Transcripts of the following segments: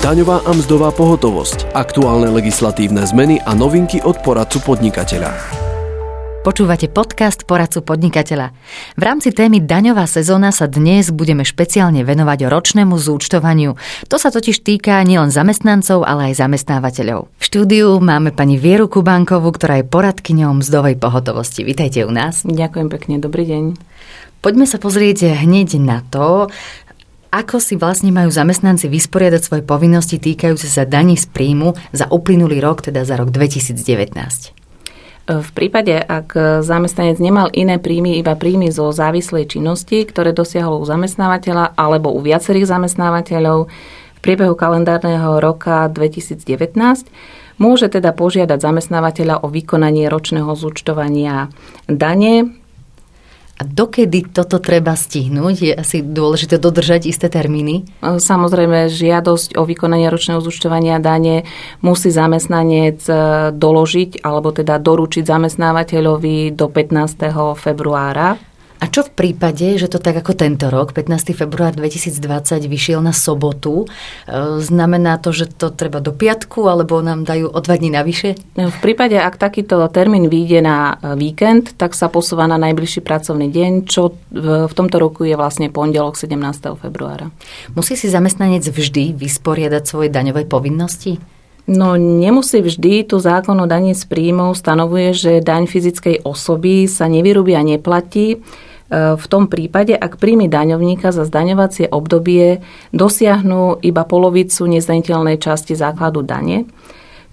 Daňová a mzdová pohotovosť, aktuálne legislatívne zmeny a novinky od poradcu podnikateľa. Počúvate podcast Poradcu podnikateľa. V rámci témy Daňová sezóna sa dnes budeme špeciálne venovať ročnému zúčtovaniu. To sa totiž týka nielen zamestnancov, ale aj zamestnávateľov. V štúdiu máme pani Vieru Kubánkovú, ktorá je poradkyňou mzdovej pohotovosti. Vítajte u nás. Ďakujem pekne, dobrý deň. Poďme sa pozrieť hneď na to, ako si vlastne majú zamestnanci vysporiadať svoje povinnosti týkajúce sa daní z príjmu za uplynulý rok, teda za rok 2019? V prípade, ak zamestnanec nemal iné príjmy, iba príjmy zo závislej činnosti, ktoré dosiahol u zamestnávateľa alebo u viacerých zamestnávateľov v priebehu kalendárneho roka 2019, môže teda požiadať zamestnávateľa o vykonanie ročného zúčtovania dane a dokedy toto treba stihnúť? Je asi dôležité dodržať isté termíny? Samozrejme, žiadosť o vykonanie ročného zúčtovania dane musí zamestnanec e, doložiť alebo teda doručiť zamestnávateľovi do 15. februára. A čo v prípade, že to tak ako tento rok, 15. február 2020 vyšiel na sobotu, e, znamená to, že to treba do piatku, alebo nám dajú o dva dní navyše? V prípade, ak takýto termín vyjde na e, víkend, tak sa posúva na najbližší pracovný deň, čo v tomto roku je vlastne pondelok 17. februára. Musí si zamestnanec vždy vysporiadať svoje daňové povinnosti? No nemusí vždy. Tu zákon o daní z príjmov stanovuje, že daň fyzickej osoby sa nevyrúbi a neplatí v tom prípade, ak príjmy daňovníka za zdaňovacie obdobie dosiahnu iba polovicu nezdaniteľnej časti základu dane,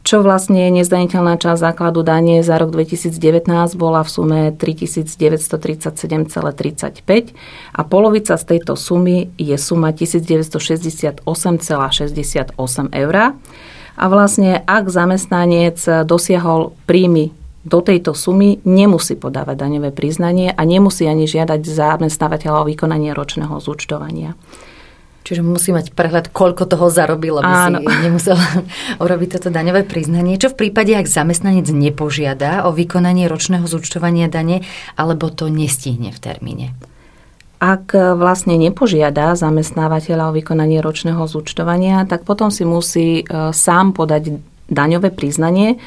čo vlastne nezdaniteľná časť základu dane za rok 2019 bola v sume 3937,35 a polovica z tejto sumy je suma 1968,68 eur. A vlastne ak zamestnanec dosiahol príjmy do tejto sumy nemusí podávať daňové priznanie a nemusí ani žiadať zamestnávateľa o vykonanie ročného zúčtovania. Čiže musí mať prehľad, koľko toho zarobil, aby Áno. si nemusel urobiť toto daňové priznanie. Čo v prípade, ak zamestnanec nepožiada o vykonanie ročného zúčtovania dane, alebo to nestihne v termíne? Ak vlastne nepožiada zamestnávateľa o vykonanie ročného zúčtovania, tak potom si musí e, sám podať daňové priznanie,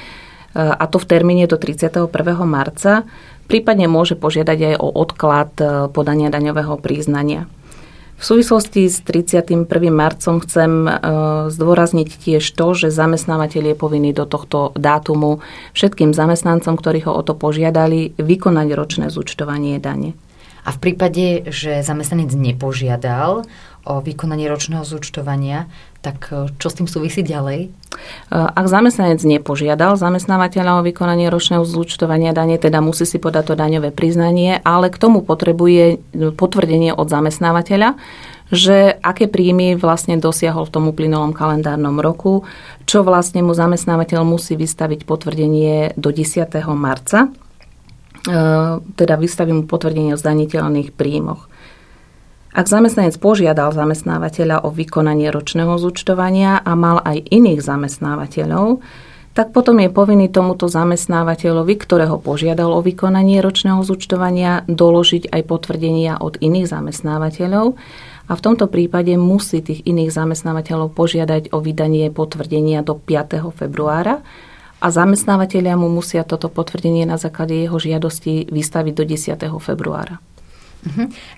a to v termíne do 31. marca. Prípadne môže požiadať aj o odklad e, podania daňového priznania. V súvislosti s 31. marcom chcem e, zdôrazniť tiež to, že zamestnávateľ je povinný do tohto dátumu všetkým zamestnancom, ktorí ho o to požiadali, vykonať ročné zúčtovanie dane. A v prípade, že zamestnanec nepožiadal o vykonanie ročného zúčtovania, tak e, čo s tým súvisí ďalej? E, ak zamestnanec nepožiadal zamestnávateľa o vykonanie ročného zúčtovania dane, teda musí si podať to daňové priznanie, ale k tomu potrebuje potvrdenie od zamestnávateľa, že aké príjmy vlastne dosiahol v tom uplynulom kalendárnom roku, čo vlastne mu zamestnávateľ musí vystaviť potvrdenie do 10. marca, e, teda vystaví mu potvrdenie o zdaniteľných príjmoch. Ak zamestnanec požiadal zamestnávateľa o vykonanie ročného zúčtovania a mal aj iných zamestnávateľov, tak potom je povinný tomuto zamestnávateľovi, ktorého požiadal o vykonanie ročného zúčtovania, doložiť aj potvrdenia od iných zamestnávateľov a v tomto prípade musí tých iných zamestnávateľov požiadať o vydanie potvrdenia do 5. februára a zamestnávateľia mu musia toto potvrdenie na základe jeho žiadosti vystaviť do 10. februára.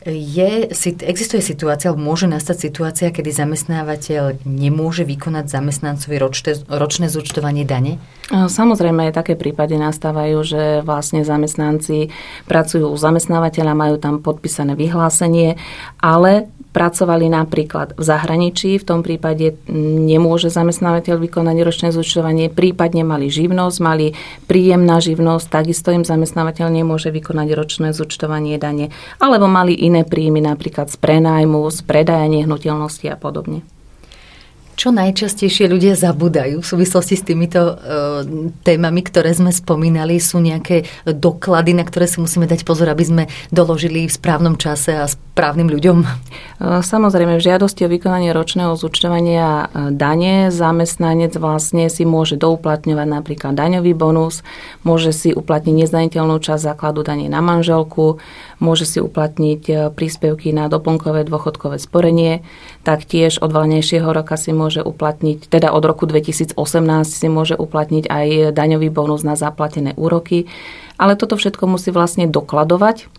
Je, existuje situácia, alebo môže nastať situácia, kedy zamestnávateľ nemôže vykonať zamestnancovi ročné, ročné zúčtovanie dane? Samozrejme, aj také prípady nastávajú, že vlastne zamestnanci pracujú u zamestnávateľa, majú tam podpísané vyhlásenie, ale pracovali napríklad v zahraničí, v tom prípade nemôže zamestnávateľ vykonať ročné zúčtovanie, prípadne mali živnosť, mali príjem na živnosť, takisto im zamestnávateľ nemôže vykonať ročné zúčtovanie dane, alebo mali iné príjmy napríklad z prenájmu, z predaja nehnuteľnosti a podobne. Čo najčastejšie ľudia zabudajú v súvislosti s týmito e, témami, ktoré sme spomínali? Sú nejaké doklady, na ktoré si musíme dať pozor, aby sme doložili v správnom čase a správnym ľuďom? E, samozrejme, v žiadosti o vykonanie ročného zúčtovania e, dane zamestnanec vlastne si môže douplatňovať napríklad daňový bonus, môže si uplatniť nezdaniteľnú časť základu dane na manželku, môže si uplatniť e, príspevky na doplnkové dôchodkové sporenie, taktiež od valnejšieho roka si môže môže uplatniť, teda od roku 2018 si môže uplatniť aj daňový bonus na zaplatené úroky, ale toto všetko musí vlastne dokladovať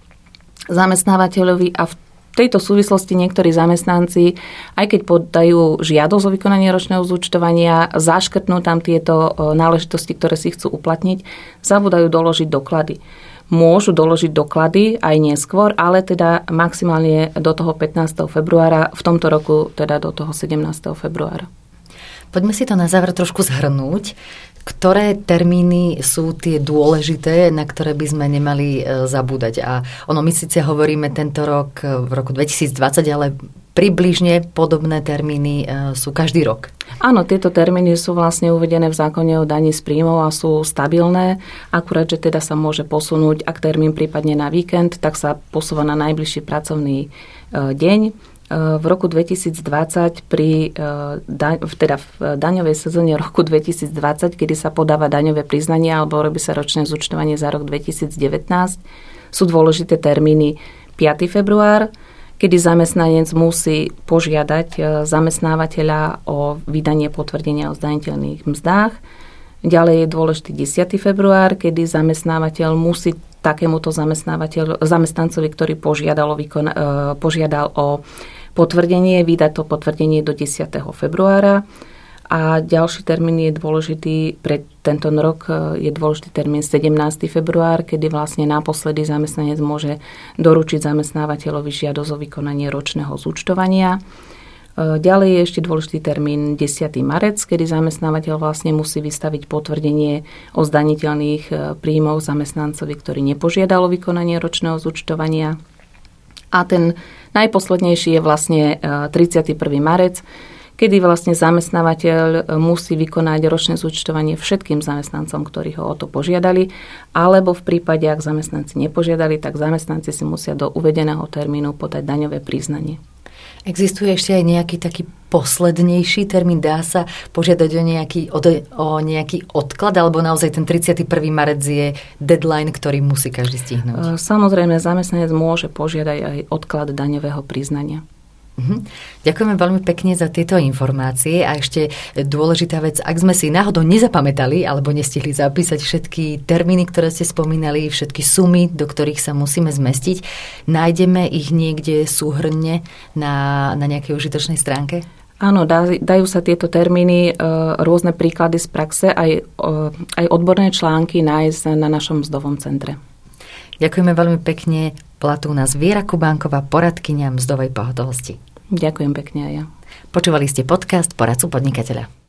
zamestnávateľovi a v tejto súvislosti niektorí zamestnanci, aj keď podajú žiadosť o vykonanie ročného zúčtovania, zaškrtnú tam tieto e, náležitosti, ktoré si chcú uplatniť, zabudajú doložiť doklady. Môžu doložiť doklady aj neskôr, ale teda maximálne do toho 15. februára, v tomto roku teda do toho 17. februára. Poďme si to na záver trošku zhrnúť. Ktoré termíny sú tie dôležité, na ktoré by sme nemali e, zabúdať? A ono, my síce hovoríme tento rok e, v roku 2020, ale približne podobné termíny e, sú každý rok. Áno, tieto termíny sú vlastne uvedené v zákone o daní z príjmov a sú stabilné. Akurát, že teda sa môže posunúť, ak termín prípadne na víkend, tak sa posúva na najbližší pracovný deň v roku 2020 pri e, teda v daňovej sezóne roku 2020, kedy sa podáva daňové priznanie alebo robí sa ročné zúčtovanie za rok 2019, sú dôležité termíny 5. február, kedy zamestnanec musí požiadať e, zamestnávateľa o vydanie potvrdenia o zdaniteľných mzdách. Ďalej je dôležitý 10. február, kedy zamestnávateľ musí takémuto zamestnancovi, ktorý požiadal o, výkon, e, požiadal o potvrdenie, vydať to potvrdenie do 10. februára. A ďalší termín je dôležitý pre tento rok, je dôležitý termín 17. február, kedy vlastne naposledy zamestnanec môže doručiť zamestnávateľovi žiadosť o vykonanie ročného zúčtovania. Ďalej je ešte dôležitý termín 10. marec, kedy zamestnávateľ vlastne musí vystaviť potvrdenie o zdaniteľných príjmov zamestnancovi, ktorý nepožiadal o vykonanie ročného zúčtovania. A ten najposlednejší je vlastne 31. E, marec, kedy vlastne zamestnávateľ musí vykonať ročné zúčtovanie všetkým zamestnancom, ktorí ho o to požiadali, alebo v prípade, ak zamestnanci nepožiadali, tak zamestnanci si musia do uvedeného termínu podať daňové priznanie. Existuje ešte aj nejaký taký poslednejší termín? Dá sa požiadať o nejaký, o, o nejaký odklad, alebo naozaj ten 31. marec je deadline, ktorý musí každý stihnúť? Samozrejme, zamestnanec môže požiadať aj odklad daňového priznania. Mhm. Ďakujeme veľmi pekne za tieto informácie a ešte dôležitá vec, ak sme si náhodou nezapamätali alebo nestihli zapísať všetky termíny, ktoré ste spomínali, všetky sumy, do ktorých sa musíme zmestiť, nájdeme ich niekde súhrne na, na nejakej užitočnej stránke? Áno, dajú sa tieto termíny, e, rôzne príklady z praxe, aj, e, aj odborné články nájsť na našom mzdovom centre. Ďakujeme veľmi pekne. U nás Viera Kubánková, poradkynia mzdovej pohotovosti. Ďakujem pekne aj ja. Počúvali ste podcast Poradcu podnikateľa.